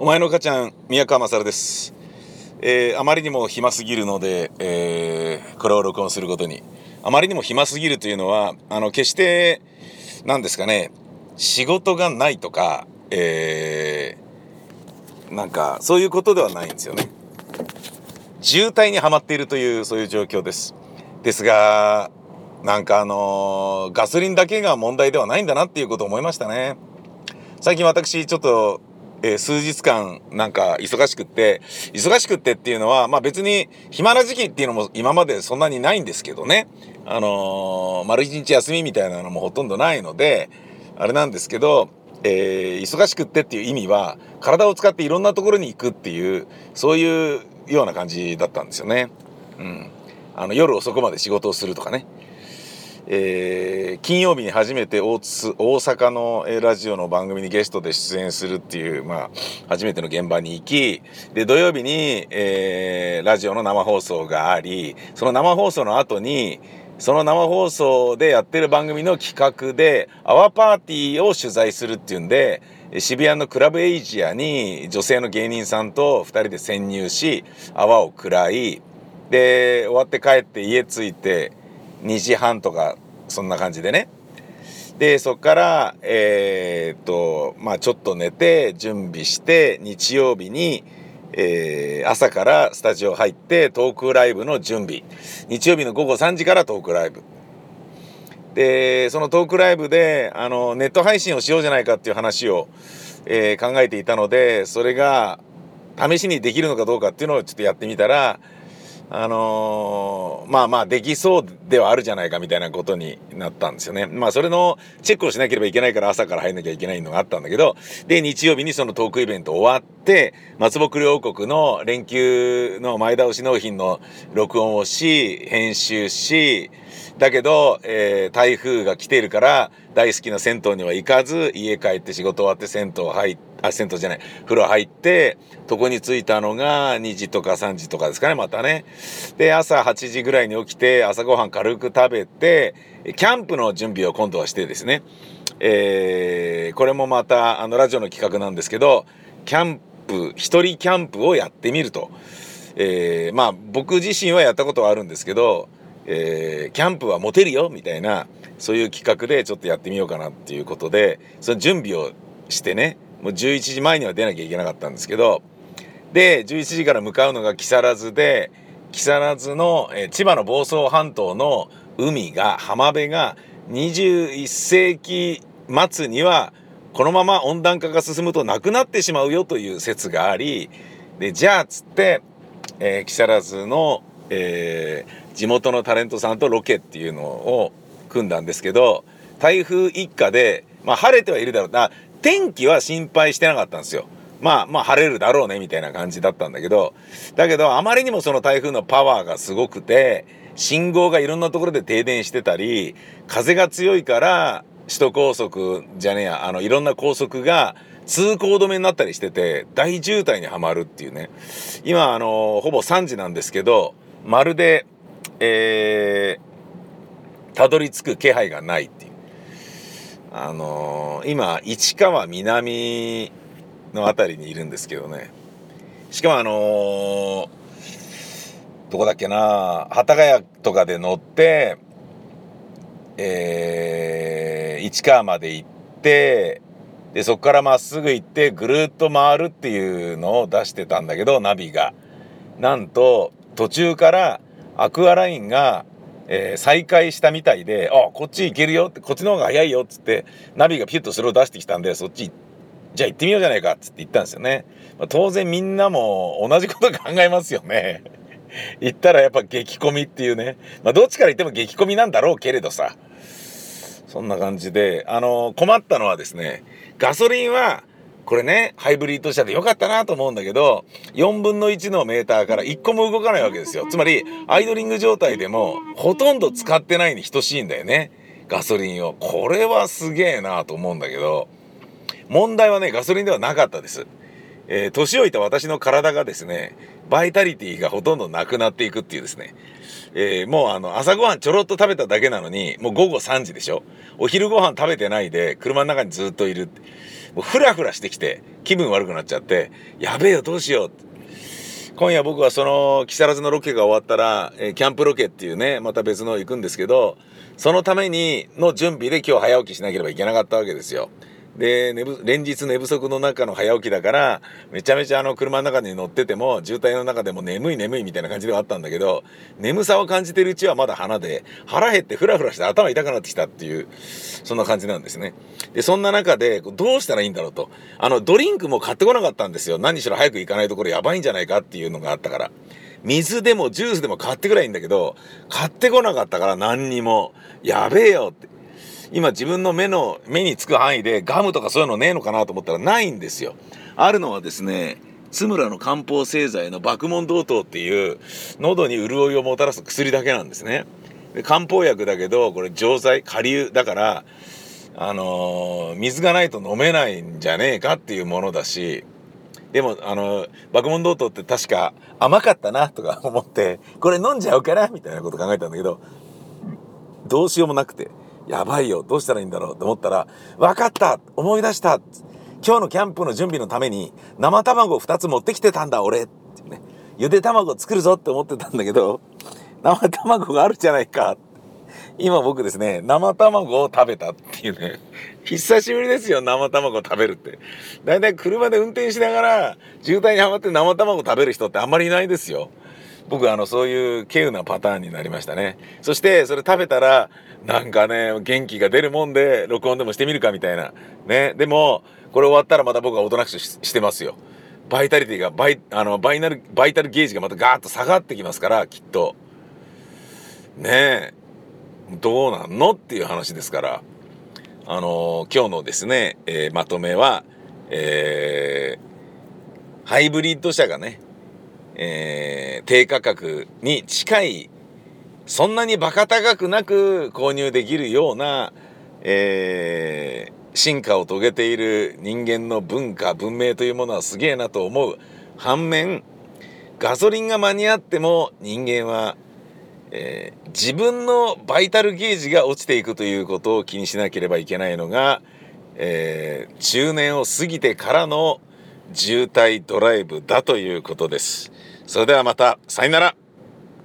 お前の母ちゃん宮川勝です、えー、あまりにも暇すぎるので、えー、これを録音することに。あまりにも暇すぎるというのはあの決して何ですかね仕事がないとか、えー、なんかそういうことではないんですよね。渋滞にはまっているというそういう状況です。ですがなんかあの、ガソリンだけが問題ではないんだなっていうことを思いましたね。最近私ちょっとえー、数日間なんか忙しくって、忙しくってっていうのは、まあ別に暇な時期っていうのも今までそんなにないんですけどね。あのー、丸一日休みみたいなのもほとんどないので、あれなんですけど、えー、忙しくってっていう意味は、体を使っていろんなところに行くっていう、そういうような感じだったんですよね。うん。あの、夜遅くまで仕事をするとかね。えー、金曜日に初めて大阪のラジオの番組にゲストで出演するっていう、まあ、初めての現場に行き、で、土曜日に、えー、ラジオの生放送があり、その生放送の後に、その生放送でやってる番組の企画で、アワーパーティーを取材するっていうんで、渋谷のクラブエイジアに女性の芸人さんと2人で潜入し、泡を食らい、で、終わって帰って家着いて、2時半とかそんな感じでね。でそっからえー、っとまあちょっと寝て準備して日曜日に、えー、朝からスタジオ入ってトークライブの準備。日曜日の午後3時からトークライブ。でそのトークライブであのネット配信をしようじゃないかっていう話を、えー、考えていたのでそれが試しにできるのかどうかっていうのをちょっとやってみたらあのー、まあまあできそうではあるじゃないかみたいなことになったんですよね。まあそれのチェックをしなければいけないから朝から入んなきゃいけないのがあったんだけど、で、日曜日にそのトークイベント終わって、松木両国の連休の前倒し納品の録音をし、編集し、だけど、えー、台風が来ているから大好きな銭湯には行かず家帰って仕事終わって銭湯入ってあ銭湯じゃない。風呂入って床に着いたのが2時とか3時とかですかねまたね。で朝8時ぐらいに起きて朝ごはん軽く食べてキャンプの準備を今度はしてですね。えー、これもまたあのラジオの企画なんですけどキャンプ一人キャンプをやってみると、えー、まあ僕自身はやったことはあるんですけどえー、キャンプはモテるよみたいなそういう企画でちょっとやってみようかなっていうことでその準備をしてねもう11時前には出なきゃいけなかったんですけどで11時から向かうのが木更津で木更津の、えー、千葉の房総半島の海が浜辺が21世紀末にはこのまま温暖化が進むとなくなってしまうよという説がありでじゃあっつって、えー、木更津の、えー、地元のタレントさんとロケっていうのを組んだんですけど台風一過で、まあ、晴れてはいるだろう。な天気は心配してなかったんですよ。まあまあ晴れるだろうねみたいな感じだったんだけどだけどあまりにもその台風のパワーがすごくて信号がいろんなところで停電してたり風が強いから首都高速じゃねえやあのいろんな高速が通行止めになったりしてて大渋滞にはまるっていうね今あのほぼ3時なんですけどまるでえー、たどり着く気配がないっていう。あのー、今、市川南の辺りにいるんですけどね。しかもあのー、どこだっけな、幡ヶ谷とかで乗って、えー、市川まで行って、で、そこからまっすぐ行ってぐるっと回るっていうのを出してたんだけど、ナビが。なんと、途中からアクアラインが、えー、再開したみたいで、あ、こっち行けるよって、こっちの方が早いよっつって、ナビがピュッとそれを出してきたんで、そっち、じゃあ行ってみようじゃないかっつって言ったんですよね。まあ、当然みんなも同じこと考えますよね。行ったらやっぱ激混みっていうね。まあ、どっちから言っても激混みなんだろうけれどさ。そんな感じで、あのー、困ったのはですね、ガソリンはこれね、ハイブリッド車でよかったなと思うんだけど、4分の1のメーターから1個も動かないわけですよ。つまり、アイドリング状態でも、ほとんど使ってないに等しいんだよね。ガソリンを。これはすげえなと思うんだけど、問題はね、ガソリンではなかったです。えー、年老いた私の体がですね、バイタリティがほとんどなくなっていくっていうですね、えー、もうあの、朝ごはんちょろっと食べただけなのに、もう午後3時でしょお昼ご飯食べてないで、車の中にずっといる。もうフラフラしてきて気分悪くなっちゃってやべえよどうしようって今夜僕はその木更津のロケが終わったら、えー、キャンプロケっていうねまた別の行くんですけどそのためにの準備で今日早起きしなければいけなかったわけですよ。で寝ぶ連日寝不足の中の早起きだからめちゃめちゃあの車の中に乗ってても渋滞の中でも眠い眠いみたいな感じではあったんだけど眠さを感じてるうちはまだ花で腹減ってフラフラして頭痛くなってきたっていうそんな感じなんですね。でそんな中でどうしたらいいんだろうと。あのドリンクも買ってこなかったんですよ。何しろ早く行かないところやばいんじゃないかっていうのがあったから。水でもジュースでも買ってくらいいいんだけど買ってこなかったから何にも。やべえよって。今自分の目の目につく範囲でガムとかそういうのねえのかなと思ったらないんですよ。あるのはですね津村の漢方製剤の爆問同等っていう喉に潤いをもたらす薬だけなんですね。で漢方薬だけどこれ錠剤下流だからあのー、水がないと飲めないんじゃねえかっていうものだしでもあの爆問同等って確か甘かったなとか思ってこれ飲んじゃうかなみたいなこと考えたんだけどどうしようもなくてやばいよどうしたらいいんだろうと思ったら分かった思い出した今日のキャンプの準備のために生卵2つ持ってきてたんだ俺ってね。ゆで卵作るぞって思ってたんだけど生卵があるじゃないか。今僕ですね生卵を食べたっていうね。久しぶりですよ生卵食べるって。だいたい車で運転しながら渋滞にはまって生卵食べる人ってあんまりいないですよ。僕あのそういう稀有なパターンになりましたね。そしてそれ食べたらなんかね元気が出るもんで録音でもしてみるかみたいな。ね。でもこれ終わったらまた僕はおとなしくしてますよ。バイタリティがバイあのバイナルバイタルゲージがまたガーッと下がってきますからきっと。ねえ。どうなんのっていう話ですから。あの、今日のですね、えー、まとめは、えー、ハイブリッド車がねえー、低価格に近いそんなにバカ高くなく購入できるような、えー、進化を遂げている人間の文化文明というものはすげえなと思う。反面ガソリンが間に合っても人間は、えー、自分のバイタルゲージが落ちていくということを気にしなければいけないのが、えー、中年を過ぎてからの渋滞ドライブだということです。それではまた、さよなら。